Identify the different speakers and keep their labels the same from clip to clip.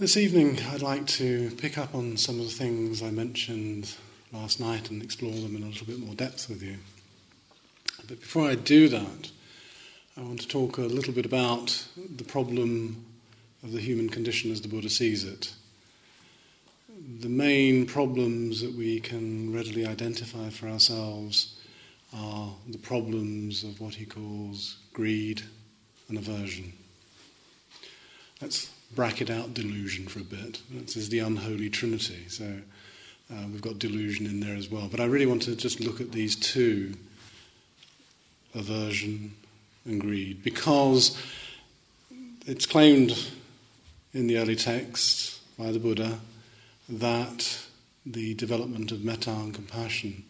Speaker 1: This evening, I'd like to pick up on some of the things I mentioned last night and explore them in a little bit more depth with you. But before I do that, I want to talk a little bit about the problem of the human condition as the Buddha sees it. The main problems that we can readily identify for ourselves are the problems of what he calls greed and aversion. Let's bracket out delusion for a bit. This is the unholy trinity, so uh, we've got delusion in there as well. But I really want to just look at these two aversion and greed because it's claimed in the early texts by the Buddha that the development of metta and compassion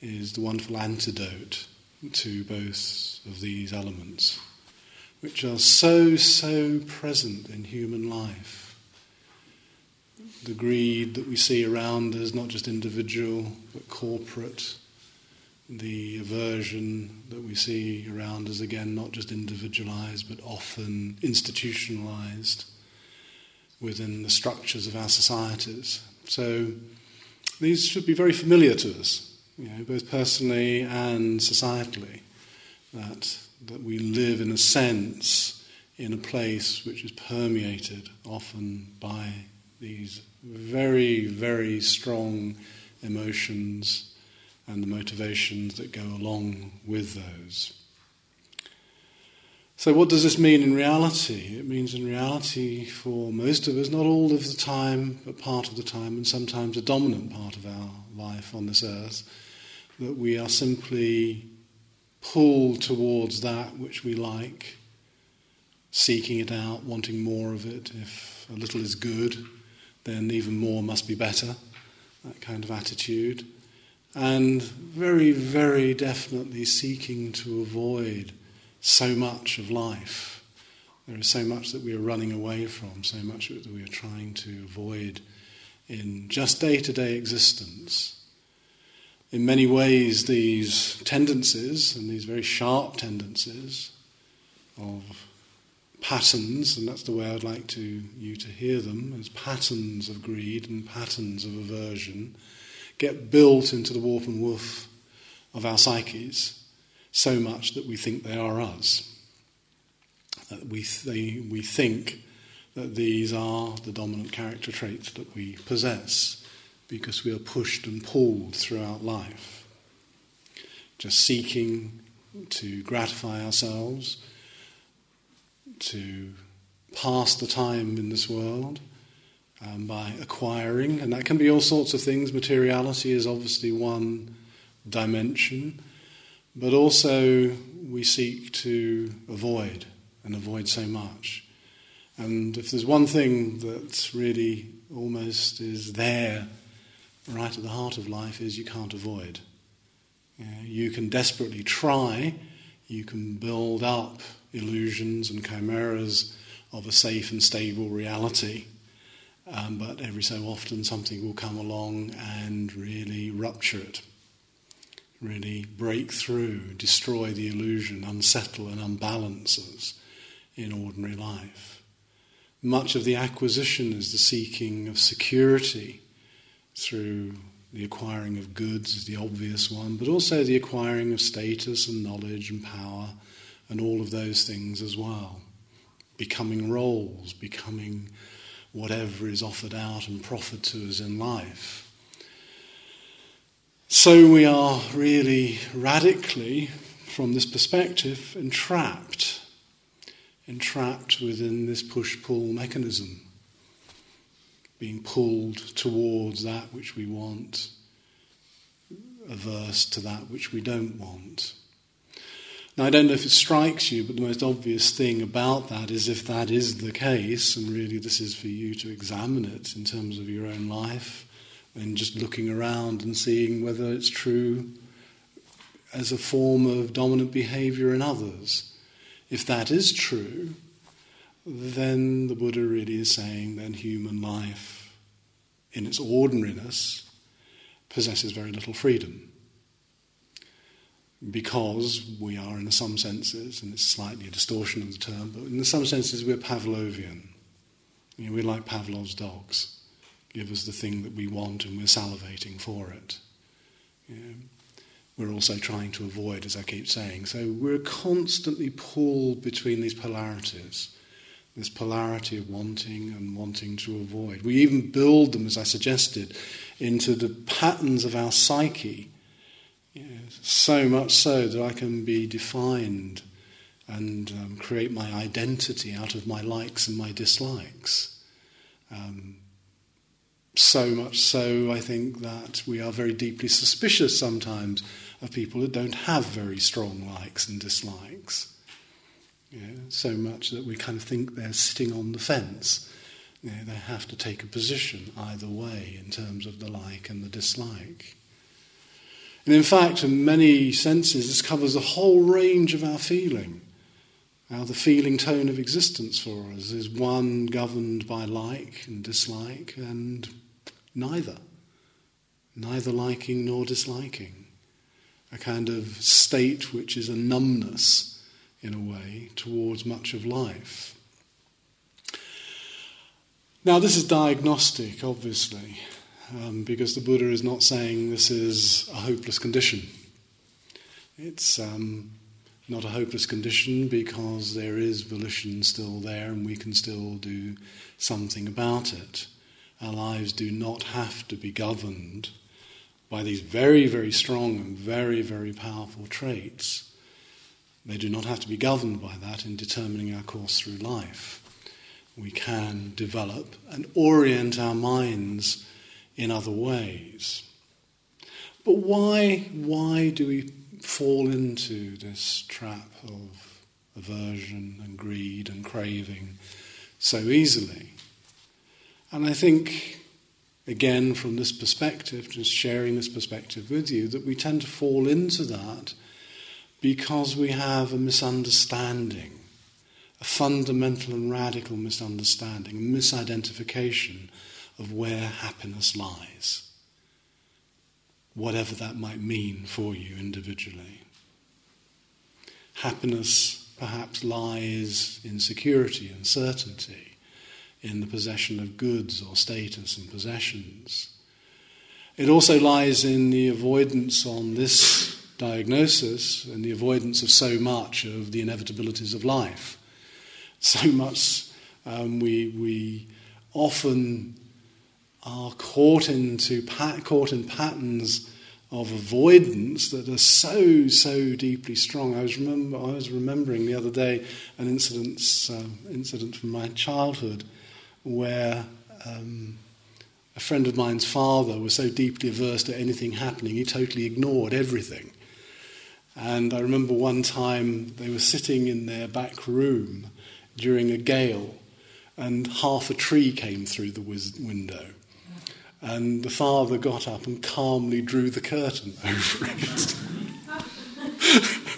Speaker 1: is the wonderful antidote to both of these elements, which are so, so present in human life. The greed that we see around us, not just individual, but corporate. The aversion that we see around us, again, not just individualized, but often institutionalized within the structures of our societies. So these should be very familiar to us you know, both personally and societally, that, that we live in a sense in a place which is permeated often by these very, very strong emotions and the motivations that go along with those. So, what does this mean in reality? It means in reality for most of us, not all of the time, but part of the time, and sometimes a dominant part of our life on this earth, that we are simply pulled towards that which we like, seeking it out, wanting more of it. If a little is good, then even more must be better. That kind of attitude. And very, very definitely seeking to avoid so much of life. There is so much that we are running away from, so much that we are trying to avoid in just day to day existence in many ways, these tendencies and these very sharp tendencies of patterns, and that's the way I'd like to, you to hear them, as patterns of greed and patterns of aversion, get built into the warp and woof of our psyches so much that we think they are us. That we, they, we think that these are the dominant character traits that we possess because we are pushed and pulled throughout life, just seeking to gratify ourselves, to pass the time in this world um, by acquiring, and that can be all sorts of things. Materiality is obviously one dimension, but also we seek to avoid and avoid so much. And if there's one thing that really almost is there right at the heart of life is you can't avoid. You, can desperately try, you can build up illusions and chimeras of a safe and stable reality, um, but every so often something will come along and really rupture it, really break through, destroy the illusion, unsettle and unbalance us in ordinary life. Much of the acquisition is the seeking of security through the acquiring of goods is the obvious one, but also the acquiring of status and knowledge and power and all of those things as well. Becoming roles, becoming whatever is offered out and proffered to us in life. So we are really radically, from this perspective, entrapped, entrapped within this push pull mechanism being pulled towards that which we want, averse to that which we don't want. Now, I don't know if it strikes you, but the most obvious thing about that is if that is the case, and really this is for you to examine it in terms of your own life, and just looking around and seeing whether it's true as a form of dominant behavior in others. If that is true, then the Buddha really is saying then human life, in its ordinariness, possesses very little freedom. Because we are, in some senses, and it's slightly a distortion of the term, but in some senses we're Pavlovian. You know, we're like Pavlov's dogs. Give us the thing that we want and we're salivating for it. You know, we're also trying to avoid, as I keep saying. So we're constantly pulled between these polarities this polarity of wanting and wanting to avoid. We even build them, as I suggested, into the patterns of our psyche, you know, so much so that I can be defined and um, create my identity out of my likes and my dislikes. Um, so much so, I think that we are very deeply suspicious sometimes of people that don't have very strong likes and dislikes. So much that we kind of think they're sitting on the fence. They have to take a position either way in terms of the like and the dislike. And in fact, in many senses, this covers the whole range of our feeling. How the feeling tone of existence for us is one governed by like and dislike, and neither. Neither liking nor disliking. A kind of state which is a numbness in a way, towards much of life. Now, this is diagnostic, obviously, um, because the Buddha is not saying this is a hopeless condition. It's um, not a hopeless condition because there is volition still there and we can still do something about it. Our lives do not have to be governed by these very, very strong and very, very powerful traits. They do not have to be governed by that in determining our course through life. We can develop and orient our minds in other ways. But why, why do we fall into this trap of aversion and greed and craving so easily? And I think, again, from this perspective, just sharing this perspective with you, that we tend to fall into that because we have a misunderstanding, a fundamental and radical misunderstanding, a misidentification of where happiness lies, whatever that might mean for you individually. Happiness perhaps lies in security and certainty, in the possession of goods or status and possessions. It also lies in the avoidance on this diagnosis and the avoidance of so much of the inevitabilities of life. So much um, we, we often are caught into caught in patterns of avoidance that are so so deeply strong. I was remember I was remembering the other day an incident um, incident from my childhood where. Um, a friend of mine's father was so deeply averse to anything happening, he totally ignored everything. And I remember one time they were sitting in their back room during a gale, and half a tree came through the window. And the father got up and calmly drew the curtain over it.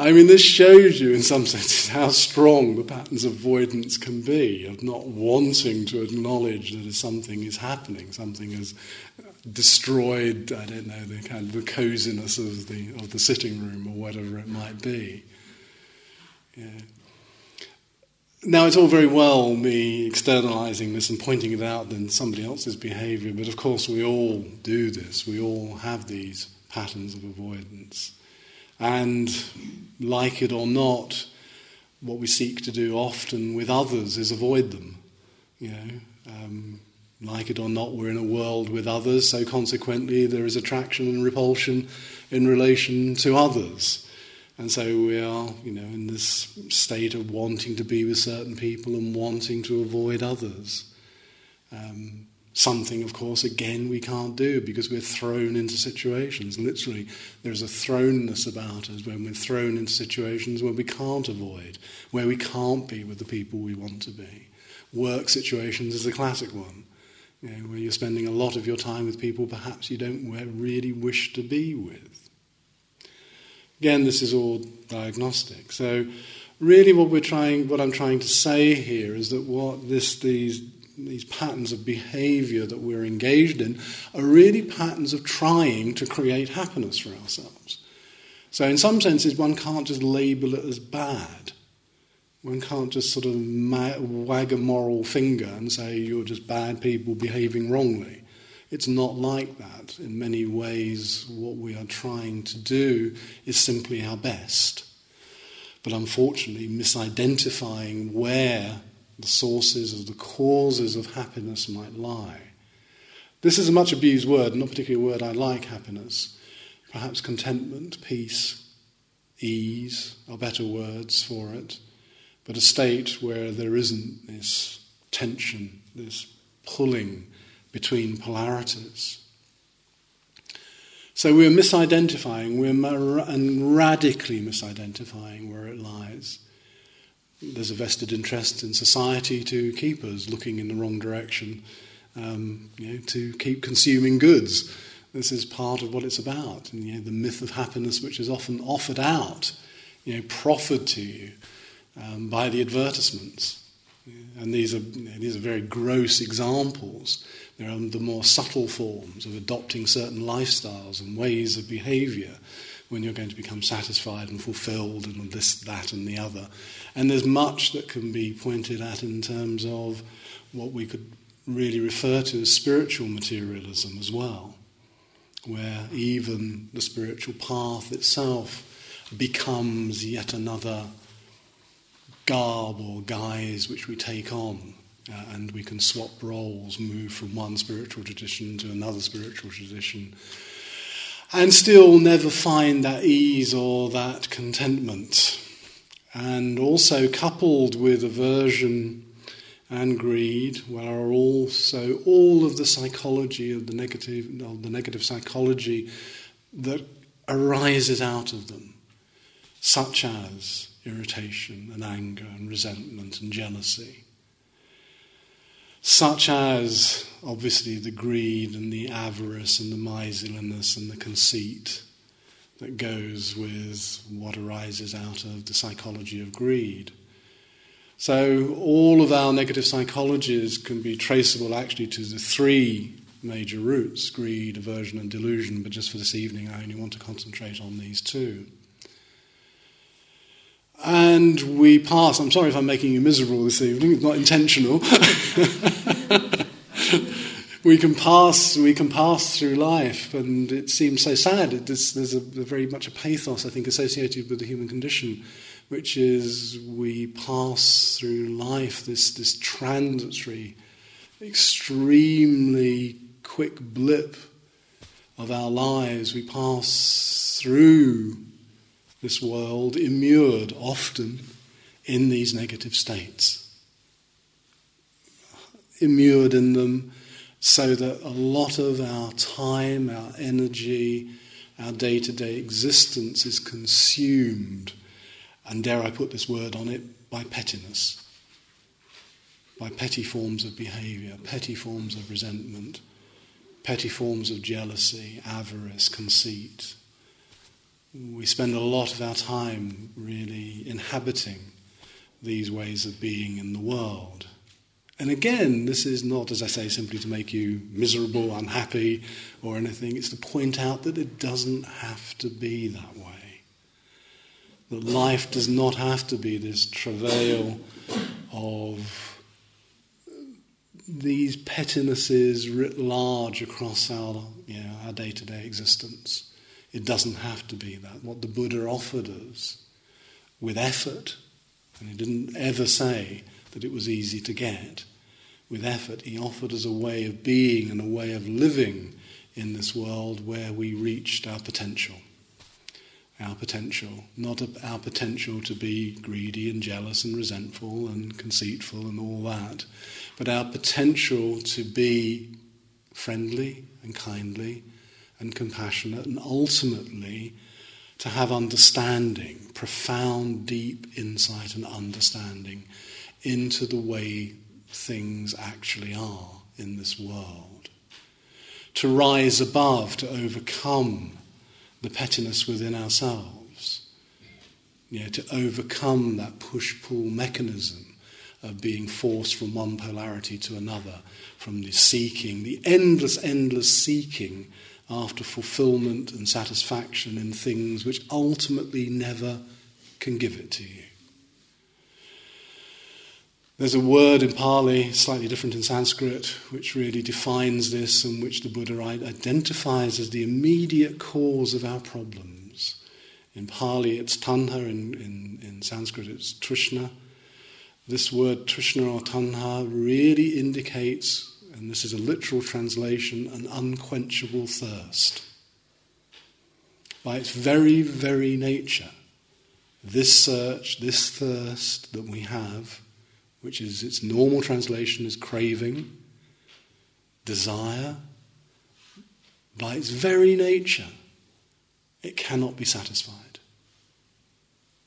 Speaker 1: I mean, this shows you, in some senses, how strong the patterns of avoidance can be, of not wanting to acknowledge that something is happening, something is destroyed, I don't know, the kind of the coziness of the, of the sitting room or whatever it might be. Yeah. Now, it's all very well me externalizing this and pointing it out in somebody else's behavior, but of course, we all do this. We all have these patterns of avoidance. And, like it or not, what we seek to do often with others is avoid them. You know, um, like it or not, we're in a world with others, so consequently, there is attraction and repulsion in relation to others. And so we are, you know, in this state of wanting to be with certain people and wanting to avoid others. Um, something, of course, again, we can't do because we're thrown into situations. Literally, there's a thrownness about us when we're thrown into situations where we can't avoid, where we can't be with the people we want to be. Work situations is a classic one you know, where you're spending a lot of your time with people perhaps you don't really wish to be with. Again, this is all diagnostic. So, really, what we're trying, what I'm trying to say here is that what this, these, these patterns of behaviour that we're engaged in are really patterns of trying to create happiness for ourselves. So, in some senses, one can't just label it as bad. One can't just sort of wag a moral finger and say you're just bad people behaving wrongly. It's not like that. In many ways, what we are trying to do is simply our best. But unfortunately, misidentifying where the sources of the causes of happiness might lie. This is a much abused word, not particularly a word I like, happiness. Perhaps contentment, peace, ease are better words for it but a state where there isn't this tension, this pulling between polarities. So we're misidentifying, we're and radically misidentifying where it lies. There's a vested interest in society to keep us looking in the wrong direction, um, you know, to keep consuming goods. This is part of what it's about. And, you know, the myth of happiness, which is often offered out, you know, proffered to you um, by the advertisements. And these are, you know, these are very gross examples. There are the more subtle forms of adopting certain lifestyles and ways of behavior when you're going to become satisfied and fulfilled and this, that, and the other. And there's much that can be pointed at in terms of what we could really refer to as spiritual materialism as well, where even the spiritual path itself becomes yet another garb or guise which we take on. Uh, and we can swap roles, move from one spiritual tradition to another spiritual tradition, and still never find that ease or that contentment. And also, coupled with aversion and greed, where are also all of the psychology of the negative, of the negative psychology that arises out of them, such as irritation and anger and resentment and jealousy, such as obviously the greed and the avarice and the miserliness and the conceit that goes with what arises out of the psychology of greed. So, all of our negative psychologies can be traceable actually to the three major roots greed, aversion, and delusion. But just for this evening, I only want to concentrate on these two. And we pass, I'm sorry if I'm making you miserable this evening, it's not intentional. we can pass we can pass through life and it seems so sad. There's, a very much a pathos i think associated with the human condition which is we pass through life this this transitory extremely quick blip of our lives. We pass through this world immured often in these negative states. Immured in them so that a lot of our time, our energy, our day to day existence is consumed, and dare I put this word on it, by pettiness, by petty forms of behavior, petty forms of resentment, petty forms of jealousy, avarice, conceit, we spend a lot of our time really inhabiting these ways of being in the world. And again, this is not, as I say, simply to make you miserable, unhappy, or anything. It's to point out that it doesn't have to be that way. That life does not have to be this travail of these pettinesses writ large across our, you know, our day-to-day existence. It doesn't have to be that. What the Buddha offered us with effort, and he didn't ever say that it was easy to get, with effort, he offered us a way of being and a way of living in this world where we reached our potential. Our potential, not our potential to be greedy and jealous and resentful and conceitful and all that, but our potential to be friendly and kindly and compassionate, and ultimately to have understanding, profound, deep insight and understanding into the way things actually are in this world. To rise above, to overcome the pettiness within ourselves. You know, to overcome that push pull mechanism of being forced from one polarity to another, from the seeking, the endless, endless seeking after fulfillment and satisfaction in things which ultimately never can give it to you. There's a word in Pali, slightly different in Sanskrit, which really defines this and which the Buddha identifies as the immediate cause of our problems. In Pali, it's tanha, in, in, in Sanskrit, it's trishna. This word trishna or tanha really indicates, and this is a literal translation, an unquenchable thirst. By its very, very nature, this search, this thirst that we have, which is its normal translation is craving, desire. By its very nature, it cannot be satisfied.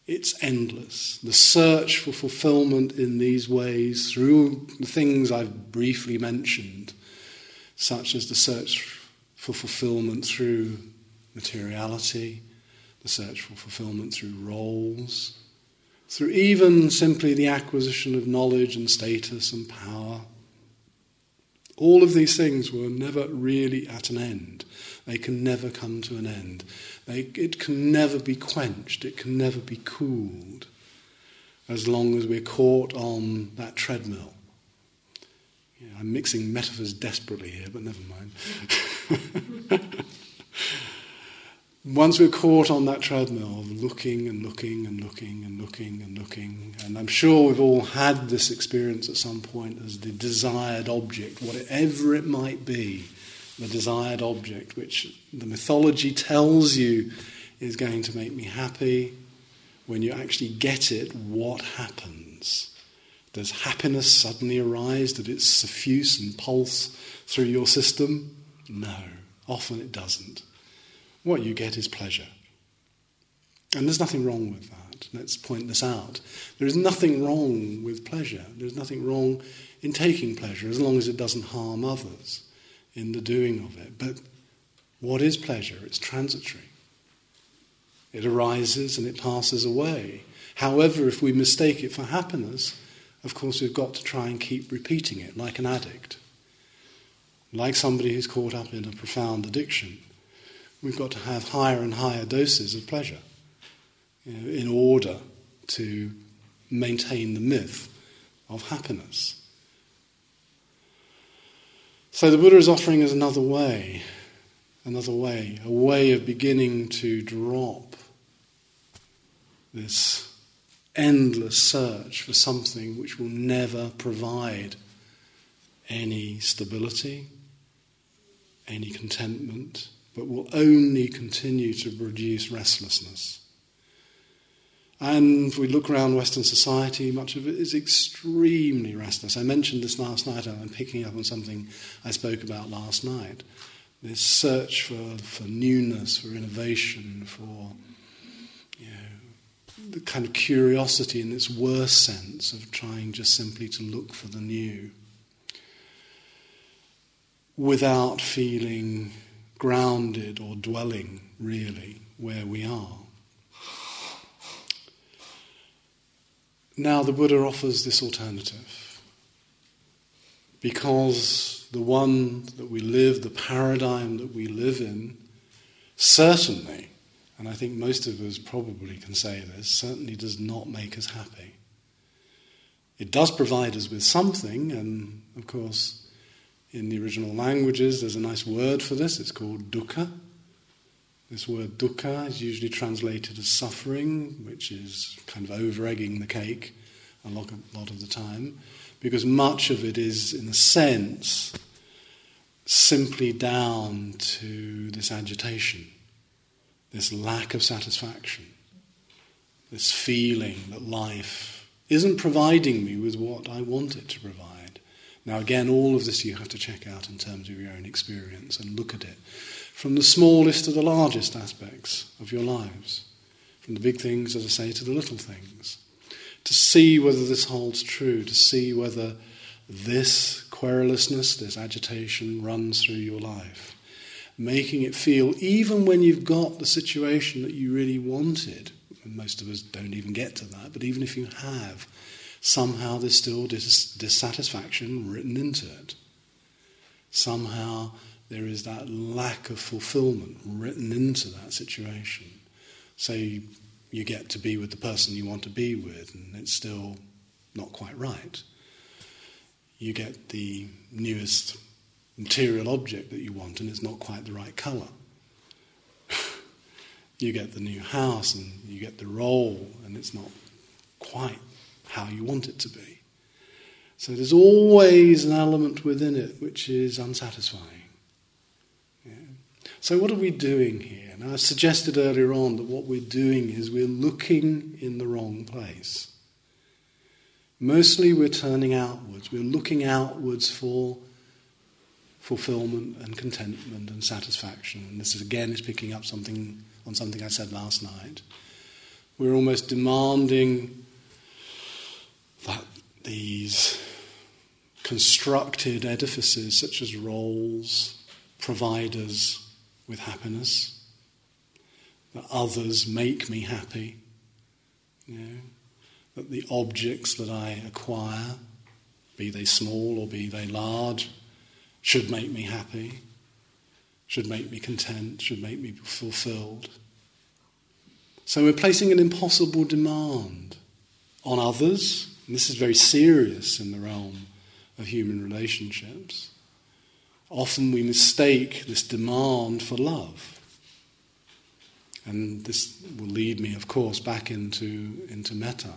Speaker 1: It's endless. The search for fulfillment in these ways, through the things I've briefly mentioned, such as the search for fulfillment through materiality, the search for fulfillment through roles, through even simply the acquisition of knowledge and status and power. All of these things were never really at an end. They can never come to an end. They, it can never be quenched. It can never be cooled as long as we're caught on that treadmill. Yeah, I'm mixing metaphors desperately here, but never mind. once we're caught on that treadmill of looking and looking and looking and looking and looking, and I'm sure we've all had this experience at some point as the desired object, whatever it might be, the desired object, which the mythology tells you is going to make me happy. When you actually get it, what happens? Does happiness suddenly arise? Did it suffuse and pulse through your system? No, often it doesn't what you get is pleasure. And there's nothing wrong with that. Let's point this out. There is nothing wrong with pleasure. There's nothing wrong in taking pleasure as long as it doesn't harm others in the doing of it. But what is pleasure? It's transitory. It arises and it passes away. However, if we mistake it for happiness, of course, we've got to try and keep repeating it like an addict, like somebody who's caught up in a profound addiction we've got to have higher and higher doses of pleasure you know, in order to maintain the myth of happiness. So the Buddha is offering us another way, another way, a way of beginning to drop this endless search for something which will never provide any stability, any contentment, but will only continue to produce restlessness. And if we look around Western society, much of it is extremely restless. I mentioned this last night, and I'm picking up on something I spoke about last night. This search for, for newness, for innovation, for you know, the kind of curiosity in its worst sense of trying just simply to look for the new without feeling grounded or dwelling really where we are. Now, the Buddha offers this alternative because the one that we live, the paradigm that we live in, certainly, and I think most of us probably can say this, certainly does not make us happy. It does provide us with something, and of course, in the original languages, there's a nice word for this. It's called dukkha. This word dukkha is usually translated as suffering, which is kind of over egging the cake a lot, a lot of the time, because much of it is, in a sense, simply down to this agitation, this lack of satisfaction, this feeling that life isn't providing me with what I want it to provide. Now, again, all of this you have to check out in terms of your own experience and look at it from the smallest to the largest aspects of your lives, from the big things, as I say, to the little things, to see whether this holds true, to see whether this querulousness, this agitation runs through your life, making it feel, even when you've got the situation that you really wanted, most of us don't even get to that, but even if you have, somehow there's still dis- dissatisfaction written into it. Somehow there is that lack of fulfillment written into that situation. So you, you get to be with the person you want to be with, and it's still not quite right. you get the newest material object that you want and it's not quite the right colour. you get the new house and you get the role and it's not quite how you want it to be. So there's always an element within it which is unsatisfying. Yeah. So, what are we doing here? Now, I suggested earlier on that what we're doing is we're looking in the wrong place. Mostly we're turning outwards, we're looking outwards for fulfillment and contentment and satisfaction. And this is, again is picking up something on something I said last night. We're almost demanding that these constructed edifices, such as roles, provide us with happiness, that others make me happy, you know, that the objects that I acquire, be they small or be they large, should make me happy, should make me content, should make me fulfilled. So we're placing an impossible demand on others, and this is very serious in the realm of human relationships. Often we mistake this demand for love. And this will lead me, of course, back into, into metta.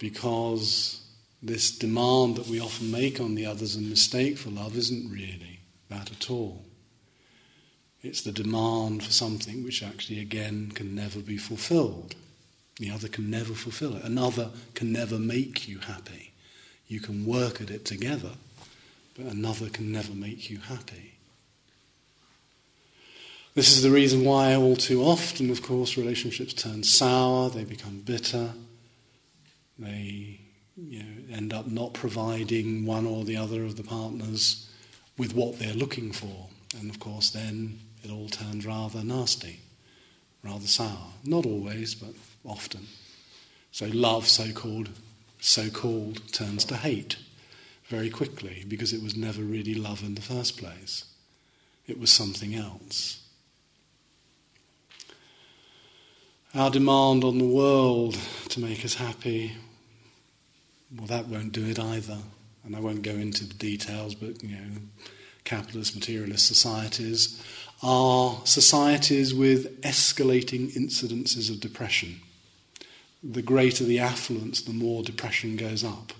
Speaker 1: Because this demand that we often make on the others and mistake for love isn't really that at all. It's the demand for something which actually, again, can never be fulfilled. The other can never fulfill it. Another can never make you happy. You can work at it together, but another can never make you happy. This is the reason why, all too often, of course, relationships turn sour, they become bitter, they you know, end up not providing one or the other of the partners with what they're looking for. And of course, then it all turns rather nasty, rather sour. Not always, but often. So, love, so called, so called turns to hate very quickly because it was never really love in the first place. It was something else. Our demand on the world to make us happy, well, that won't do it either. And I won't go into the details, but you know, capitalist, materialist societies are societies with escalating incidences of depression the greater the affluence, the more depression goes up.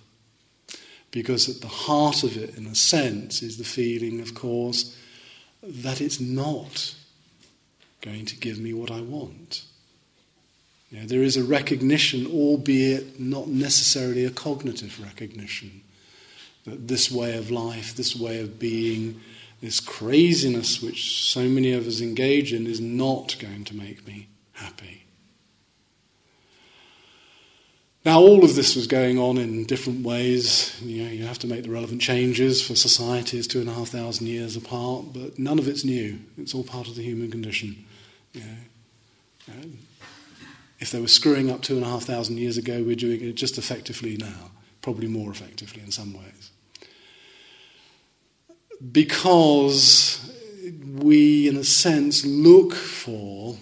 Speaker 1: Because at the heart of it, in a sense, is the feeling, of course, that it's not going to give me what I want. You know, there is a recognition, albeit not necessarily a cognitive recognition, that this way of life, this way of being, this craziness which so many of us engage in is not going to make me happy. Now, all of this was going on in different ways. You, know, you have to make the relevant changes for societies two and a half thousand years apart, but none of it's new. It's all part of the human condition. You know. Uh, if they were screwing up two and a half thousand years ago, we're doing it just effectively now, probably more effectively in some ways. Because we, in a sense, look for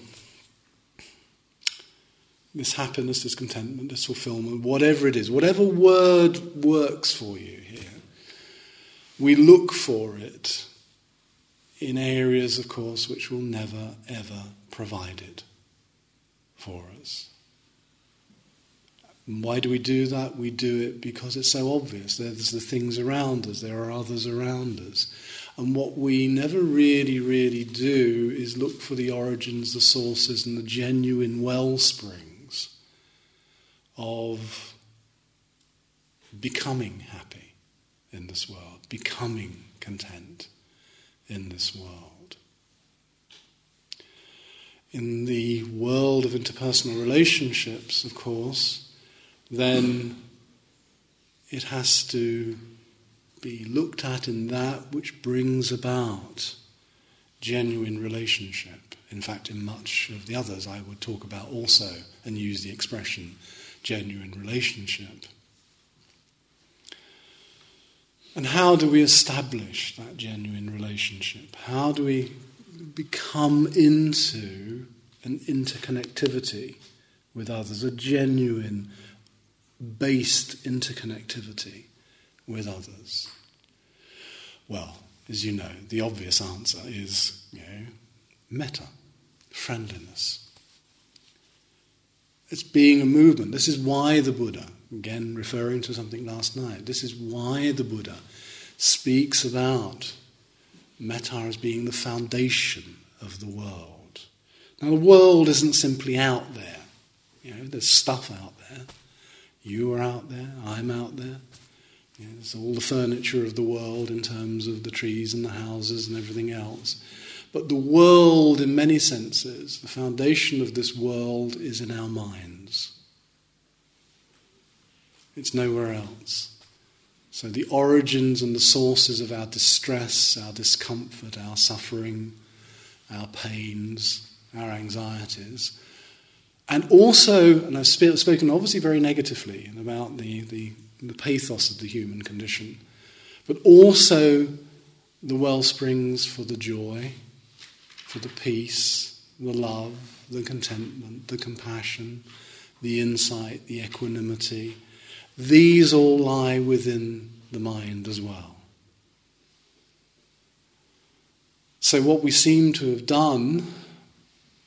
Speaker 1: this happiness, this contentment, this fulfillment, whatever it is, whatever word works for you here, we look for it in areas, of course, which will never, ever provide it for us. Why do we do that? We do it because it's so obvious. There's the things around us, there are others around us. And what we never really, really do is look for the origins, the sources, and the genuine wellspring of becoming happy in this world, becoming content in this world. In the world of interpersonal relationships, of course, then it has to be looked at in that which brings about genuine relationship. In fact, in much of the others, I would talk about also and use the expression genuine relationship. And how do we establish that genuine relationship? How do we become into an interconnectivity with others, a genuine based interconnectivity with others? Well, as you know, the obvious answer is, you know, metta, friendliness. It's being a movement. This is why the Buddha, again referring to something last night, this is why the Buddha speaks about metta as being the foundation of the world. Now, the world isn't simply out there. You know, there's stuff out there. You are out there, I'm out there. You know, there's all the furniture of the world in terms of the trees and the houses and everything else. But the world, in many senses, the foundation of this world is in our minds. It's nowhere else. So, the origins and the sources of our distress, our discomfort, our suffering, our pains, our anxieties, and also, and I've sp- spoken obviously very negatively about the, the, the pathos of the human condition, but also the well springs for the joy for the peace, the love, the contentment, the compassion, the insight, the equanimity. These all lie within the mind as well. So, what we seem to have done,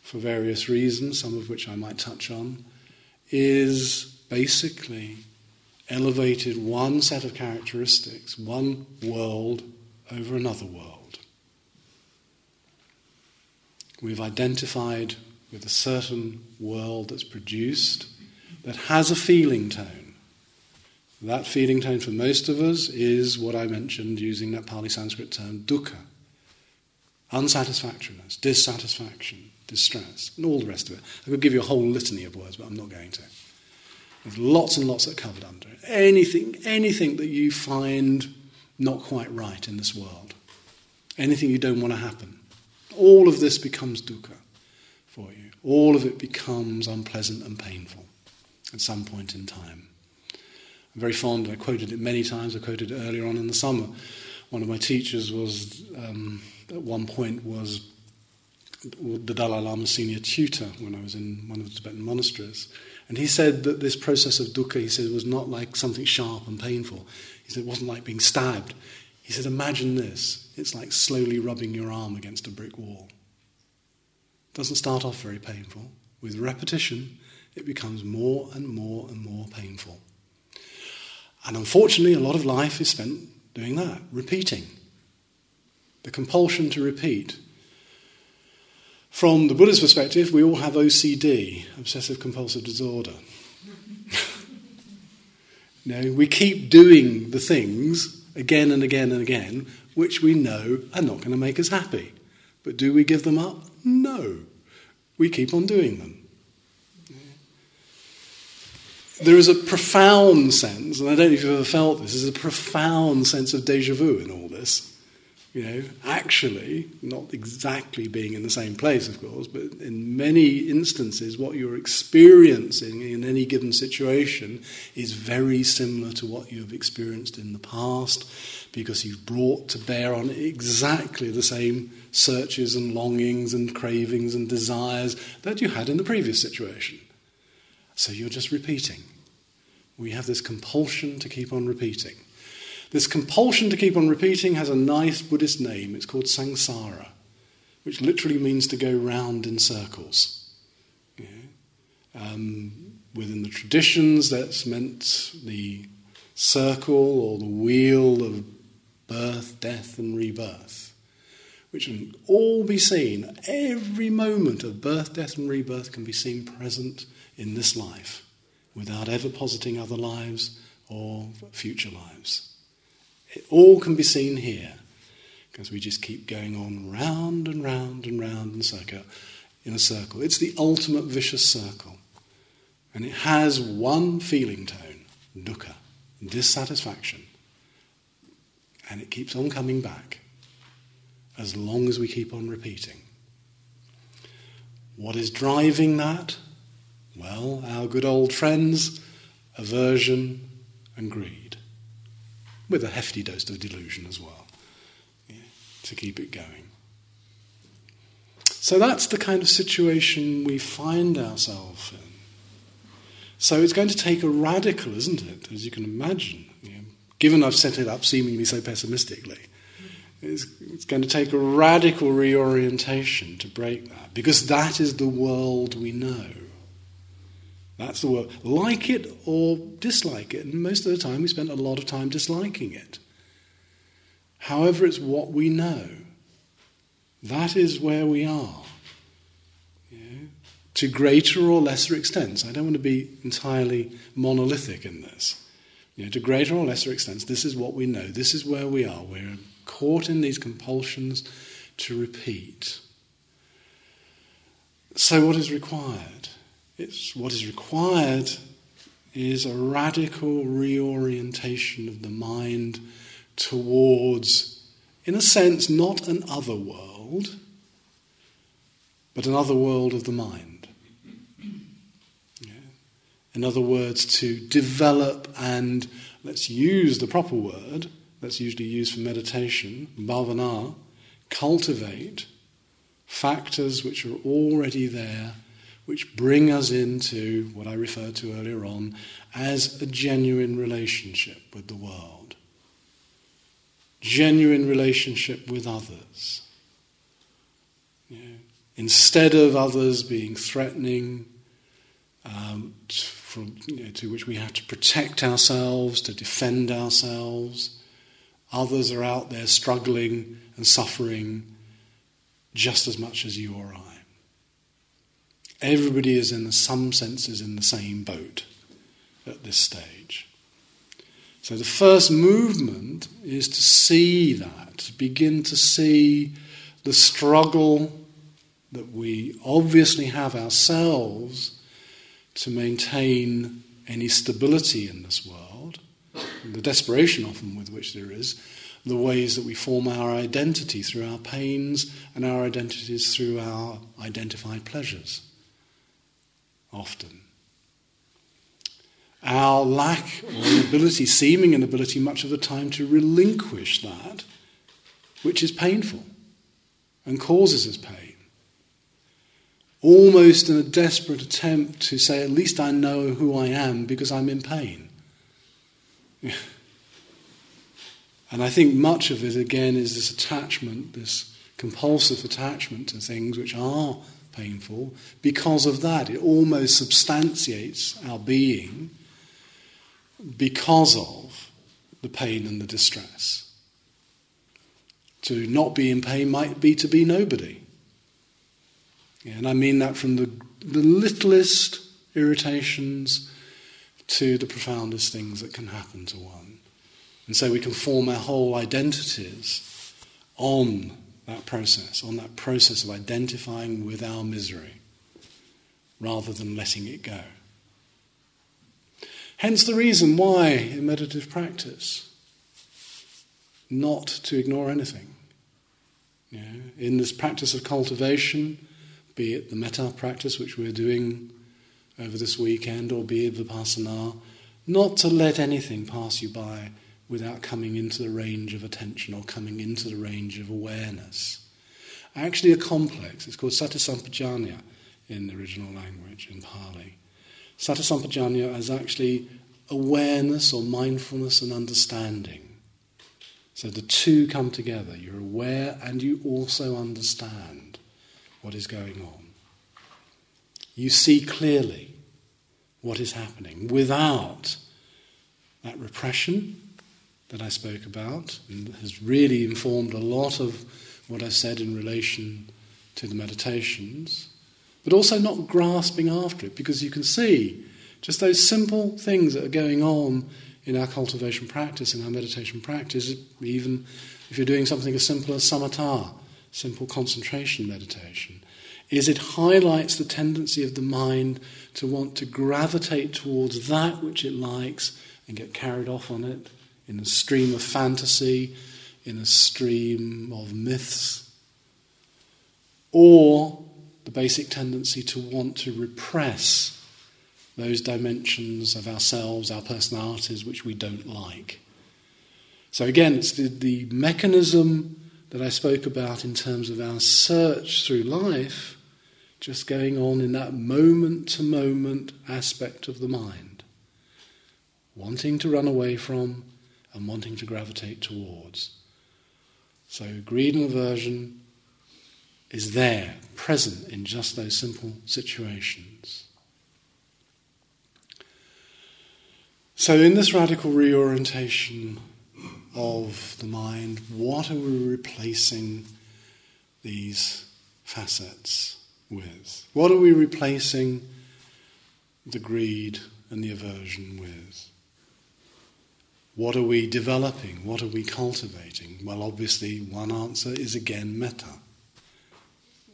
Speaker 1: for various reasons, some of which I might touch on, is basically elevated one set of characteristics, one world over another world. We've identified with a certain world that's produced that has a feeling tone. That feeling tone for most of us is what I mentioned using that Pali Sanskrit term dukkha unsatisfactoriness, dissatisfaction, distress, and all the rest of it. I could give you a whole litany of words, but I'm not going to. There's lots and lots that are covered under it. Anything, anything that you find not quite right in this world, anything you don't want to happen, all of this becomes dukkha for you. All of it becomes unpleasant and painful at some point in time. I'm very fond, I quoted it many times, I quoted it earlier on in the summer. One of my teachers was, um, at one point, was the Dalai Lama's senior tutor when I was in one of the Tibetan monasteries. And he said that this process of dukkha, he said, was not like something sharp and painful. He said it wasn't like being stabbed. He said, imagine this. It's like slowly rubbing your arm against a brick wall. It doesn't start off very painful. With repetition, it becomes more and more and more painful. And unfortunately, a lot of life is spent doing that, repeating. The compulsion to repeat. From the Buddha's perspective, we all have OCD, obsessive compulsive disorder. no, we keep doing the things again and again and again, which we know are not going to make us happy. But do we give them up? No. We keep on doing them. There is a profound sense, and I don't know if you've ever felt this, there's a profound sense of deja vu in all this. You know, actually, not exactly being in the same place, of course, but in many instances, what you're experiencing in any given situation is very similar to what you have experienced in the past because you've brought to bear on exactly the same searches and longings and cravings and desires that you had in the previous situation. So you're just repeating. We have this compulsion to keep on repeating. This compulsion to keep on repeating has a nice Buddhist name. It's called samsara, which literally means to go round in circles. um, within the traditions, that's meant the circle or the wheel of birth, death, and rebirth, which can all be seen. Every moment of birth, death, and rebirth can be seen present in this life without ever positing other lives or future lives. It all can be seen here because we just keep going on round and round and round in, circle, in a circle. It's the ultimate vicious circle. And it has one feeling tone, dukkha, dissatisfaction. And it keeps on coming back as long as we keep on repeating. What is driving that? Well, our good old friends, aversion and greed with a hefty dose of delusion as well yeah, to keep it going. So that's the kind of situation we find ourselves in. So it's going to take a radical, isn't it, as you can imagine, given I've set it up seemingly so pessimistically, it's, it's going to take a radical reorientation to break that, because that is the world we know. That's the world. Like it or dislike it, and most of the time we spend a lot of time disliking it. However, it's what we know. That is where we are. To greater or lesser extents. I don't want to be entirely monolithic in this. You know, to greater or lesser extents, this is what we know. This is where we are. We're caught in these compulsions to repeat. So, what is required? It's, what is required is a radical reorientation of the mind towards, in a sense, not an other world, but another world of the mind. Yeah. In other words, to develop and, let's use the proper word, that's usually used for meditation, bhavana, cultivate factors which are already there, which bring us into what I referred to earlier on as a genuine relationship with the world, genuine relationship with others. Instead of others being threatening, um, from, you know, to which we have to protect ourselves, to defend ourselves Others are out there struggling and suffering just as much as you or I. Everybody is, in some senses, in the same boat at this stage. So the first movement is to see that, to begin to see the struggle that we obviously have ourselves to maintain any stability in this world the desperation often with which there is, the ways that we form our identity through our pains and our identities through our identified pleasures. Often. Our lack or inability, seeming inability much of the time to relinquish that which is painful and causes us pain. Almost in a desperate attempt to say, at least I know who I am because I'm in pain. and I think much of it, again, is this attachment, this compulsive attachment to things which are painful. Because of that, it almost substantiates our being because of the pain and the distress. To not be in pain might be to be nobody. And I mean that from the, the littlest irritations to the profoundest things that can happen to one. And so we can form our whole identities on that process, on that process of identifying with our misery, rather than letting it go. Hence the reason why in meditative practice, not to ignore anything. In this practice of cultivation, be it the metta practice which we're doing over this weekend or be it vipassana, not to let anything pass you by without coming into the range of attention or coming into the range of awareness. Actually, a complex. It's called sati in the original language, in Pali. Sati is actually awareness or mindfulness and understanding. So the two come together. You're aware and you also understand what is going on. You see clearly what is happening without that repression that I spoke about and has really informed a lot of what I said in relation to the meditations, but also not grasping after it because you can see just those simple things that are going on in our cultivation practice, in our meditation practice, even if you're doing something as simple as samatha, simple concentration meditation, is it highlights the tendency of the mind to want to gravitate towards that which it likes and get carried off on it in a stream of fantasy, in a stream of myths, or the basic tendency to want to repress those dimensions of ourselves, our personalities, which we don't like. So, again, it's the, the mechanism that I spoke about in terms of our search through life just going on in that moment to moment aspect of the mind. Wanting to run away from, and wanting to gravitate towards. So greed and aversion is there, present in just those simple situations. So, in this radical reorientation of the mind, what are we replacing these facets with? What are we replacing the greed and the aversion with? What are we developing? What are we cultivating? Well, obviously, one answer is again metta,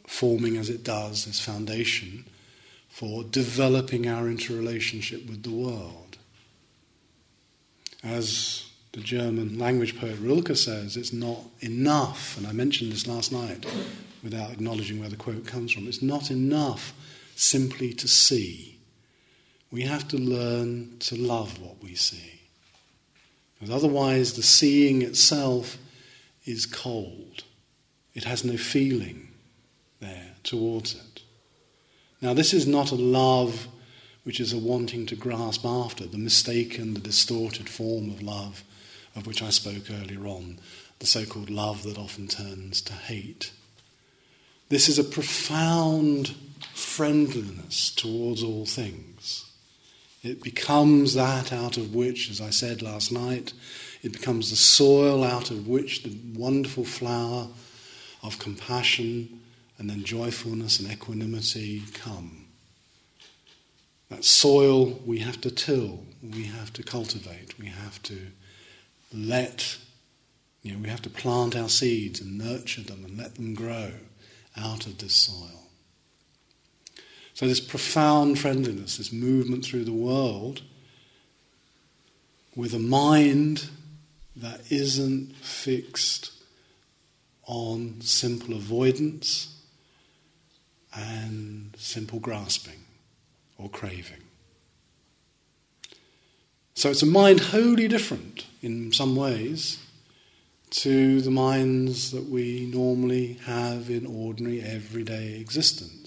Speaker 1: forming as it does this foundation for developing our interrelationship with the world. As the German language poet Rilke says, it's not enough, and I mentioned this last night without acknowledging where the quote comes from, it's not enough simply to see. We have to learn to love what we see. Otherwise, the seeing itself is cold. It has no feeling there towards it. Now, this is not a love which is a wanting to grasp after, the mistaken, the distorted form of love of which I spoke earlier on, the so called love that often turns to hate. This is a profound friendliness towards all things. It becomes that out of which, as I said last night, it becomes the soil out of which the wonderful flower of compassion and then joyfulness and equanimity come. That soil we have to till, we have to cultivate, we have to let, you know, we have to plant our seeds and nurture them and let them grow out of this soil. So, this profound friendliness, this movement through the world with a mind that isn't fixed on simple avoidance and simple grasping or craving. So it's a mind wholly different in some ways to the minds that we normally have in ordinary everyday existence.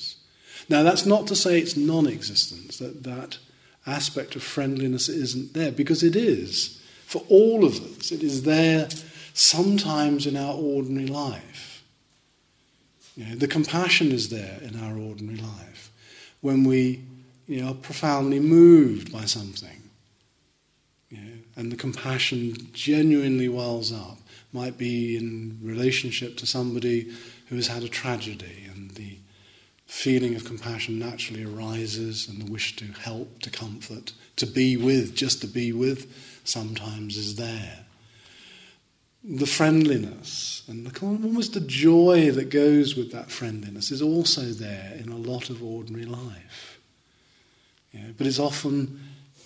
Speaker 1: Now, that's not to say it's non existence, that that aspect of friendliness isn't there, because it is. For all of us, it is there sometimes in our ordinary life. You know, the compassion is there in our ordinary life. When we you know, are profoundly moved by something, you know, and the compassion genuinely wells up, might be in relationship to somebody who has had a tragedy feeling of compassion naturally arises and the wish to help, to comfort, to be with, just to be with, sometimes is there. The friendliness and the, almost the joy that goes with that friendliness is also there in a lot of ordinary life. But it's often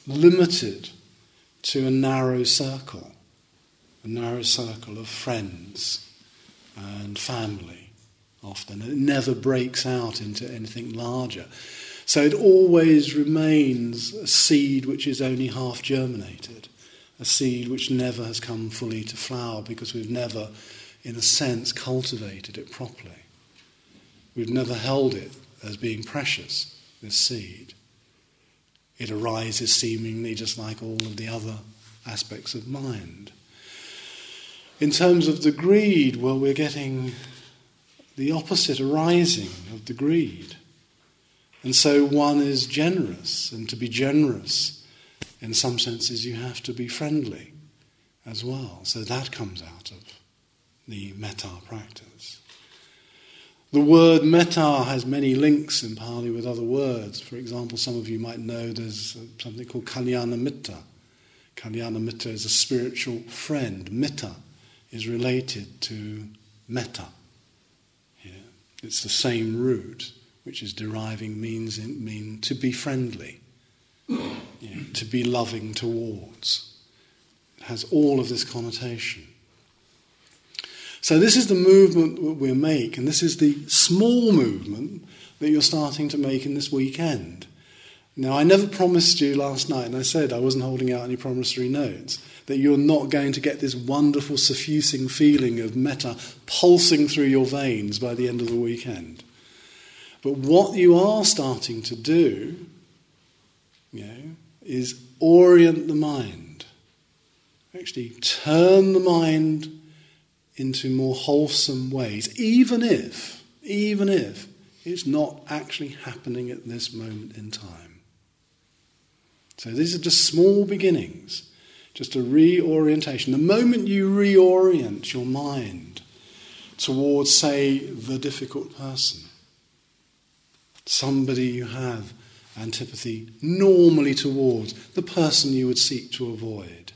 Speaker 1: limited to a narrow circle, a narrow circle of friends and family often. It never breaks out into anything larger. So it always remains a seed which is only half germinated, a seed which never has come fully to flower because we've never, in a sense, cultivated it properly. We've never held it as being precious, this seed. It arises seemingly just like all of the other aspects of mind. In terms of the greed, well, we're getting the opposite arising of the greed. And so one is generous, and to be generous, in some senses, you have to be friendly as well. So that comes out of the metta practice. The word metta has many links in Pali with other words. For example, some of you might know there's something called Kalyana Mitta. Kalyana Mitta is a spiritual friend. Mitta is related to metta. It's the same root, which is deriving means in, mean to be friendly, you know, to be loving towards. It has all of this connotation. So this is the movement that we make, and this is the small movement that you're starting to make in this weekend. Now, I never promised you last night, and I said I wasn't holding out any promissory notes that you're not going to get this wonderful suffusing feeling of metta pulsing through your veins by the end of the weekend. But what you are starting to do, you know, is orient the mind actually turn the mind into more wholesome ways, even if, even if it's not actually happening at this moment in time. So these are just small beginnings, just a reorientation. The moment you reorient your mind towards, say, the difficult person, somebody you have antipathy normally towards, the person you would seek to avoid,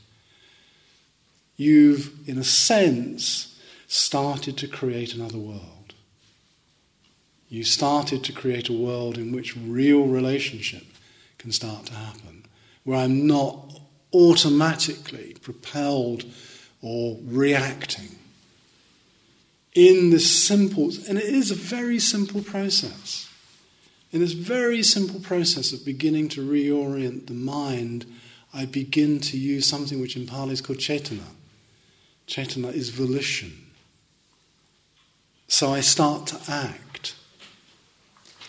Speaker 1: you've, in a sense, started to create another world. You started to create a world in which real relationship can start to happen, where I'm not automatically propelled or reacting in this simple, and it is a very simple process. In this very simple process of beginning to reorient the mind, I begin to use something which in Pali is called cetana. Cetana is volition. So I start to act.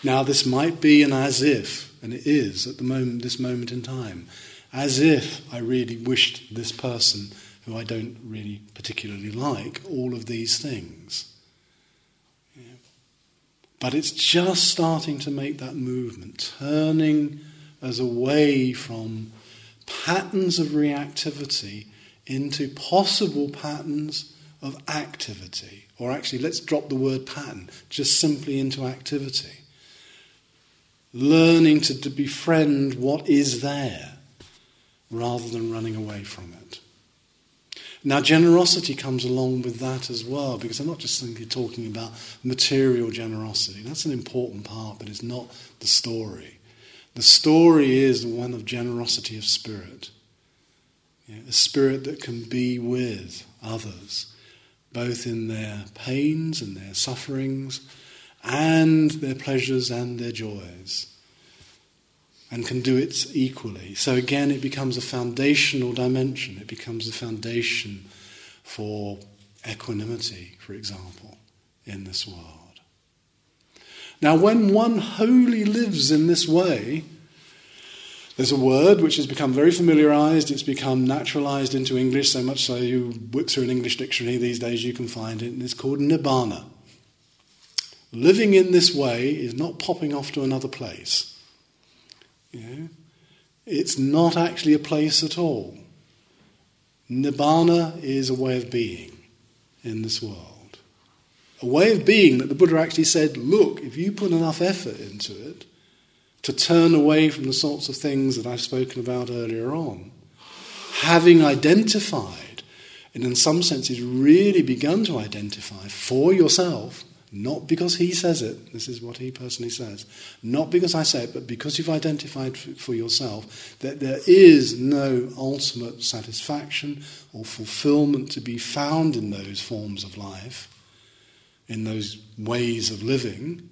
Speaker 1: Now, this might be an as if, and it is at the moment, this moment in time, as if I really wished this person, who I don't really particularly like, all of these things. But it's just starting to make that movement, turning us away from patterns of reactivity into possible patterns of activity. Or actually, let's drop the word pattern, just simply into activity. Learning to, to befriend what is there rather than running away from it. Now, generosity comes along with that as well, because I'm not just simply talking about material generosity. That's an important part, but it's not the story. The story is one of generosity of spirit. a spirit that can be with others, both in their pains and their sufferings, and their pleasures and their joys and can do it equally. So again, it becomes a foundational dimension. It becomes the foundation for equanimity, for example, in this world. Now, when one wholly lives in this way, there's a word which has become very familiarized, it's become naturalized into English, so much so you whip through an English dictionary these days, you can find it, and it's called nibbana. Living in this way is not popping off to another place. Know? It's not actually a place at all. Nibbana is a way of being in this world. A way of being that the Buddha actually said, look, if you put enough effort into it to turn away from the sorts of things that I've spoken about earlier on, having identified, and in some senses really begun to identify for yourself not because he says it, this is what he personally says, not because I say it, but because you've identified for yourself that there is no ultimate satisfaction or fulfillment to be found in those forms of life, in those ways of living.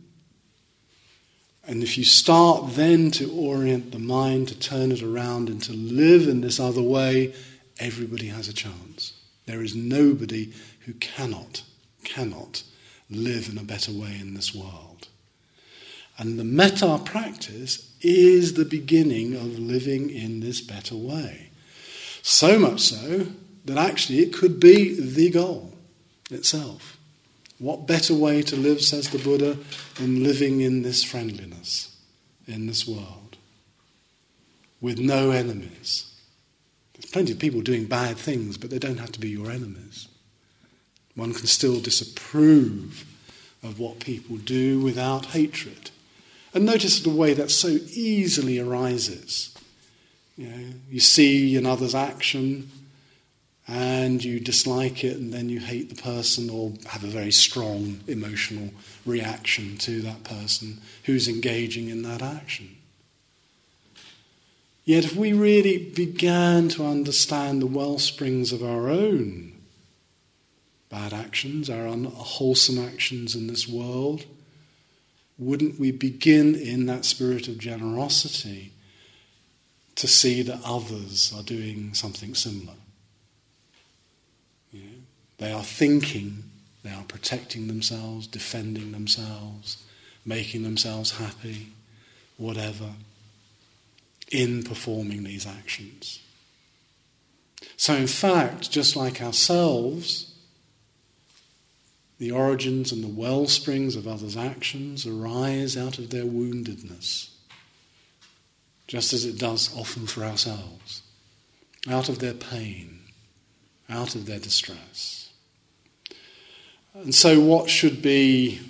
Speaker 1: And if you start then to orient the mind, to turn it around, and to live in this other way, everybody has a chance. There is nobody who cannot, cannot live in a better way in this world. And the metta practice is the beginning of living in this better way. So much so that actually it could be the goal itself. What better way to live, says the Buddha, than living in this friendliness in this world with no enemies? There's plenty of people doing bad things, but they don't have to be your enemies. One can still disapprove of what people do without hatred. And notice the way that so easily arises. You, know, you see another's action and you dislike it, and then you hate the person or have a very strong emotional reaction to that person who's engaging in that action. Yet, if we really began to understand the well springs of our own bad actions, our unwholesome actions in this world, wouldn't we begin in that spirit of generosity to see that others are doing something similar? They are thinking, they are protecting themselves, defending themselves, making themselves happy, whatever, in performing these actions. So, in fact, just like ourselves, the origins and the well springs of others' actions arise out of their woundedness, just as it does often for ourselves, out of their pain, out of their distress. And so, what should be,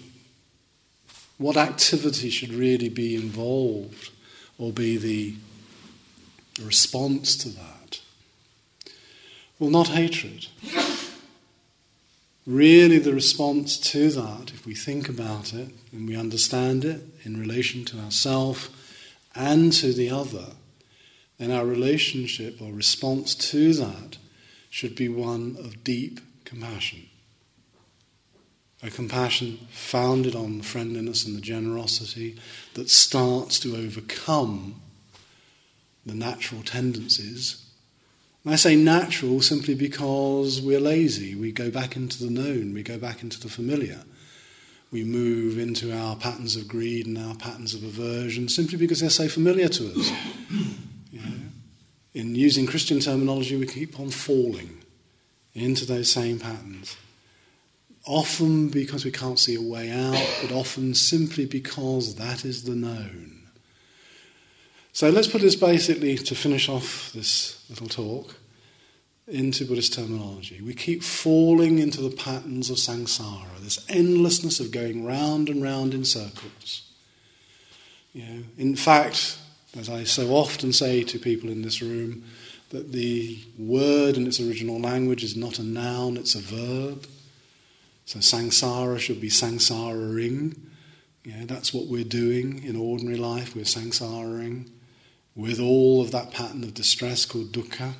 Speaker 1: what activity should really be involved or be the response to that? Well, not hatred. Really, the response to that, if we think about it and we understand it in relation to ourself and to the other, then our relationship or response to that should be one of deep compassion. A compassion founded on the friendliness and the generosity that starts to overcome the natural tendencies and I say natural simply because we're lazy. We go back into the known, we go back into the familiar. We move into our patterns of greed and our patterns of aversion simply because they're so familiar to us. You know? In using Christian terminology, we keep on falling into those same patterns. Often because we can't see a way out, but often simply because that is the known. So let's put this basically to finish off this little talk into Buddhist terminology. We keep falling into the patterns of samsara, this endlessness of going round and round in circles. You know, in fact, as I so often say to people in this room, that the word in its original language is not a noun, it's a verb. So samsara should be samsaraing. You know, that's what we're doing in ordinary life, we're samsaraing with all of that pattern of distress called dukkha.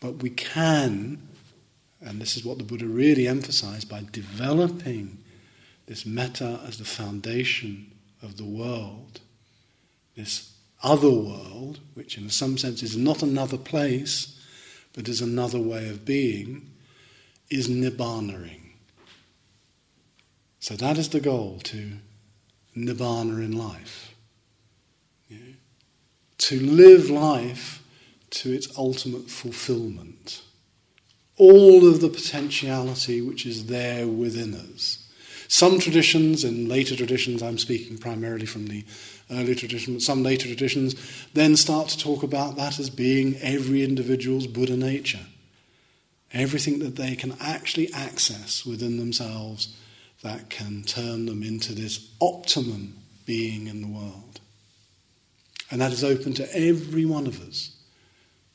Speaker 1: But we can, and this is what the Buddha really emphasized, by developing this metta as the foundation of the world, this other world, which in some sense is not another place, but is another way of being, is nibbanaing. So that is the goal to nibbana in life to live life to its ultimate fulfillment. All of the potentiality which is there within us. Some traditions, in later traditions, I'm speaking primarily from the early tradition, but some later traditions then start to talk about that as being every individual's Buddha nature. Everything that they can actually access within themselves that can turn them into this optimum being in the world. And that is open to every one of us.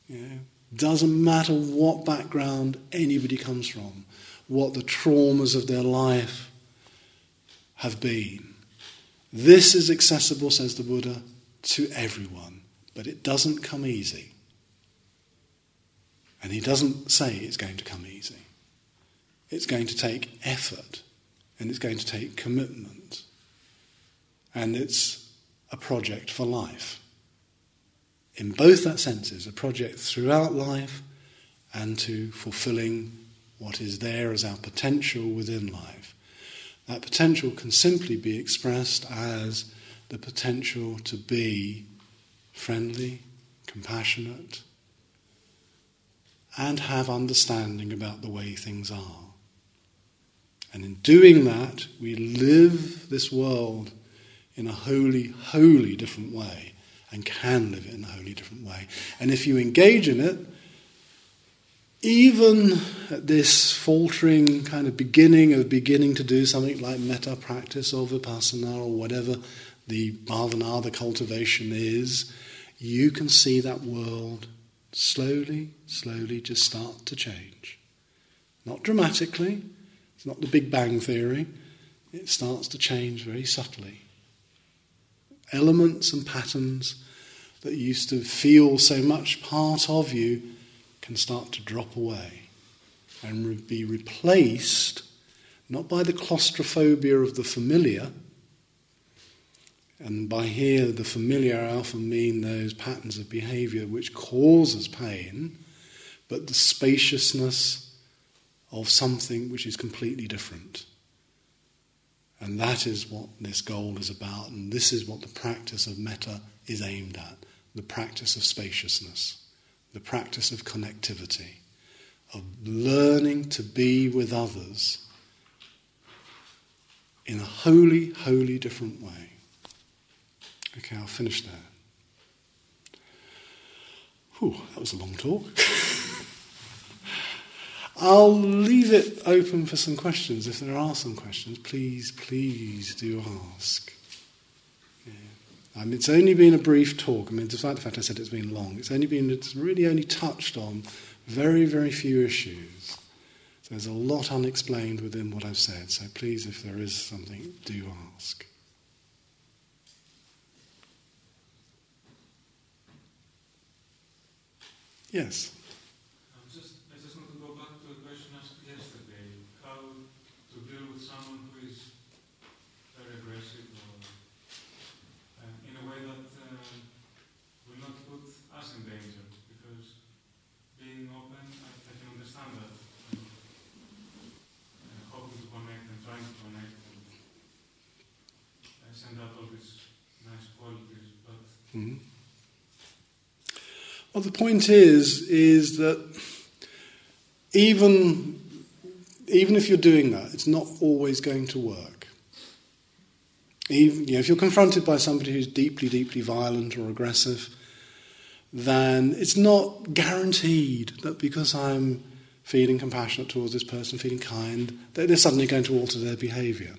Speaker 1: You know, doesn't matter what background anybody comes from, what the traumas of their life have been. This is accessible, says the Buddha, to everyone, but it doesn't come easy. And he doesn't say it's going to come easy. It's going to take effort and it's going to take commitment. And it's a project for life in both that senses, a project throughout life and to fulfilling what is there as our potential within life. That potential can simply be expressed as the potential to be friendly, compassionate, and have understanding about the way things are. And in doing that, we live this world in a wholly, wholly different way and can live it in a wholly different way. And if you engage in it, even at this faltering kind of beginning of beginning to do something like metta practice or vipassana or whatever the bhavana, the cultivation is, you can see that world slowly, slowly just start to change. Not dramatically, it's not the Big Bang Theory, it starts to change very subtly elements and patterns that used to feel so much part of you can start to drop away and be replaced not by the claustrophobia of the familiar, and by here the familiar I often mean those patterns of behavior which causes pain, but the spaciousness of something which is completely different. And that is what this goal is about, and this is what the practice of metta is aimed at the practice of spaciousness, the practice of connectivity, of learning to be with others in a wholly, wholly different way. Okay, I'll finish there. Whew, that was a long talk. I'll leave it open for some questions. If there are some questions, please, please do ask. Um, it's only been a brief talk. I mean, despite the fact I said it's been long, it's only been, it's really only touched on very, very few issues. So there's a lot unexplained within what I've said. So please, if there is something, do ask. Yes. Well, the point is, is that even, even if you're doing that, it's not always going to work. Even, you know, if you're confronted by somebody who's deeply, deeply violent or aggressive, then it's not guaranteed that because I'm feeling compassionate towards this person, feeling kind, that they're suddenly going to alter their behavior.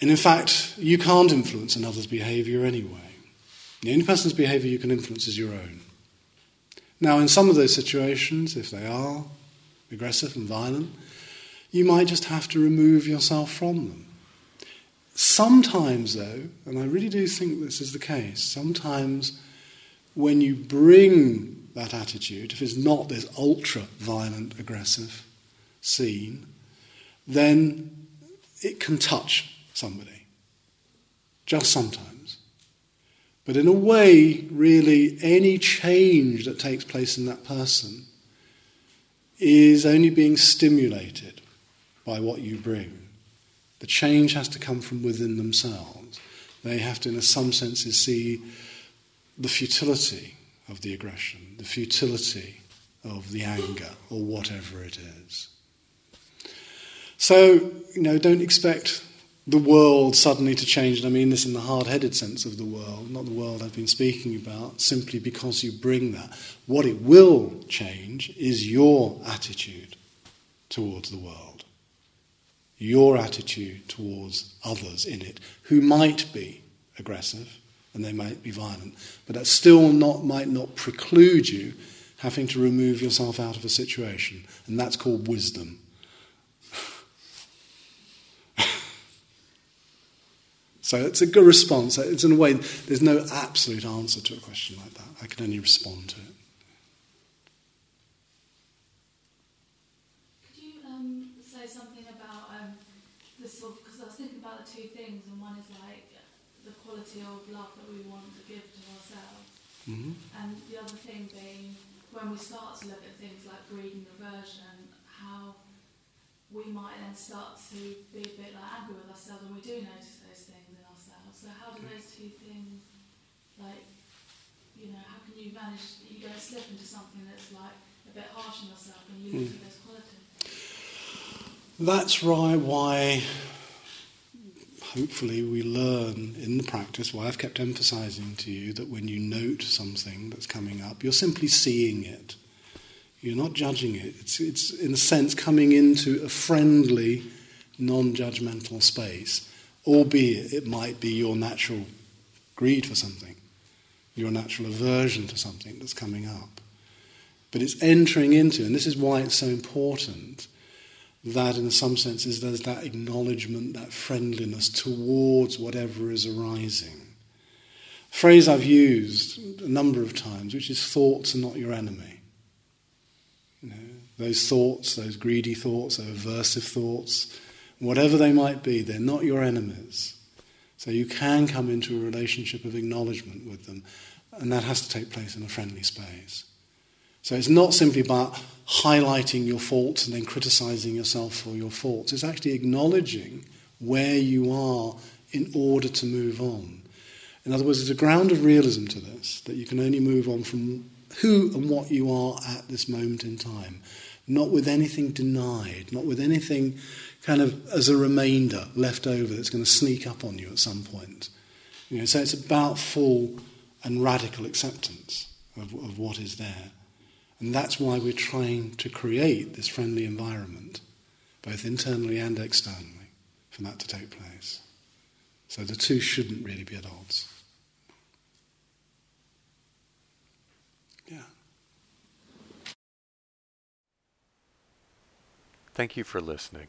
Speaker 1: And in fact, you can't influence another's behavior anyway. The only person's behavior you can influence is your own. Now, in some of those situations, if they are aggressive and violent, you might just have to remove yourself from them. Sometimes, though, and I really do think this is the case, sometimes when you bring that attitude, if it's not this ultra violent, aggressive scene, then it can touch somebody. Just sometimes. But in a way, really, any change that takes place in that person is only being stimulated by what you bring. The change has to come from within themselves. They have to, in some senses, see the futility of the aggression, the futility of the anger, or whatever it is. So, you know, don't expect the world suddenly to change. And I mean this in the hard headed sense of the world, not the world I've been speaking about, simply because you bring that. What it will change is your attitude towards the world, your attitude towards others in it who might be aggressive and they might be violent, but that still not, might not preclude you having to remove yourself out of a situation. And that's called wisdom. So it's a good response. It's in a way, there's no absolute answer to a question like that. I can only respond to it.
Speaker 2: Could you um, say something about um, this sort of, because I was thinking about the two things, and one is like the quality of love that we want to give to ourselves, mm-hmm. and the other thing being when we start to look at things like greed and aversion, how we might then start to be a bit like angry with ourselves when we do notice so how do those two things, like, you know, how can you manage, you don't slip into something that's like a bit harsh on yourself and you lose mm. those qualities?
Speaker 1: That's right, why hopefully we learn in the practice, why I've kept emphasizing to you that when you note something that's coming up, you're simply seeing it. You're not judging it. It's, it's in a sense, coming into a friendly, non judgmental space albeit it might be your natural greed for something, your natural aversion to something that's coming up. But it's entering into, and this is why it's so important, that in some senses there's that acknowledgement, that friendliness towards whatever is arising. A phrase I've used a number of times, which is thoughts are not your enemy. You know, those thoughts, those greedy thoughts, those aversive thoughts, whatever they might be, they're not your enemies. So you can come into a relationship of acknowledgement with them, and that has to take place in a friendly space. So it's not simply about highlighting your faults and then criticizing yourself for your faults. It's actually acknowledging where you are in order to move on. In other words, there's a ground of realism to this, that you can only move on from who and what you are at this moment in time, not with anything denied, not with anything kind of as a remainder left over that's going to sneak up on you at some point. You know, so it's about full and radical acceptance of, of what is there. And that's why we're trying to create this friendly environment, both internally and externally, for that to take place. So the two shouldn't really be at odds. Yeah.
Speaker 3: Thank you for listening.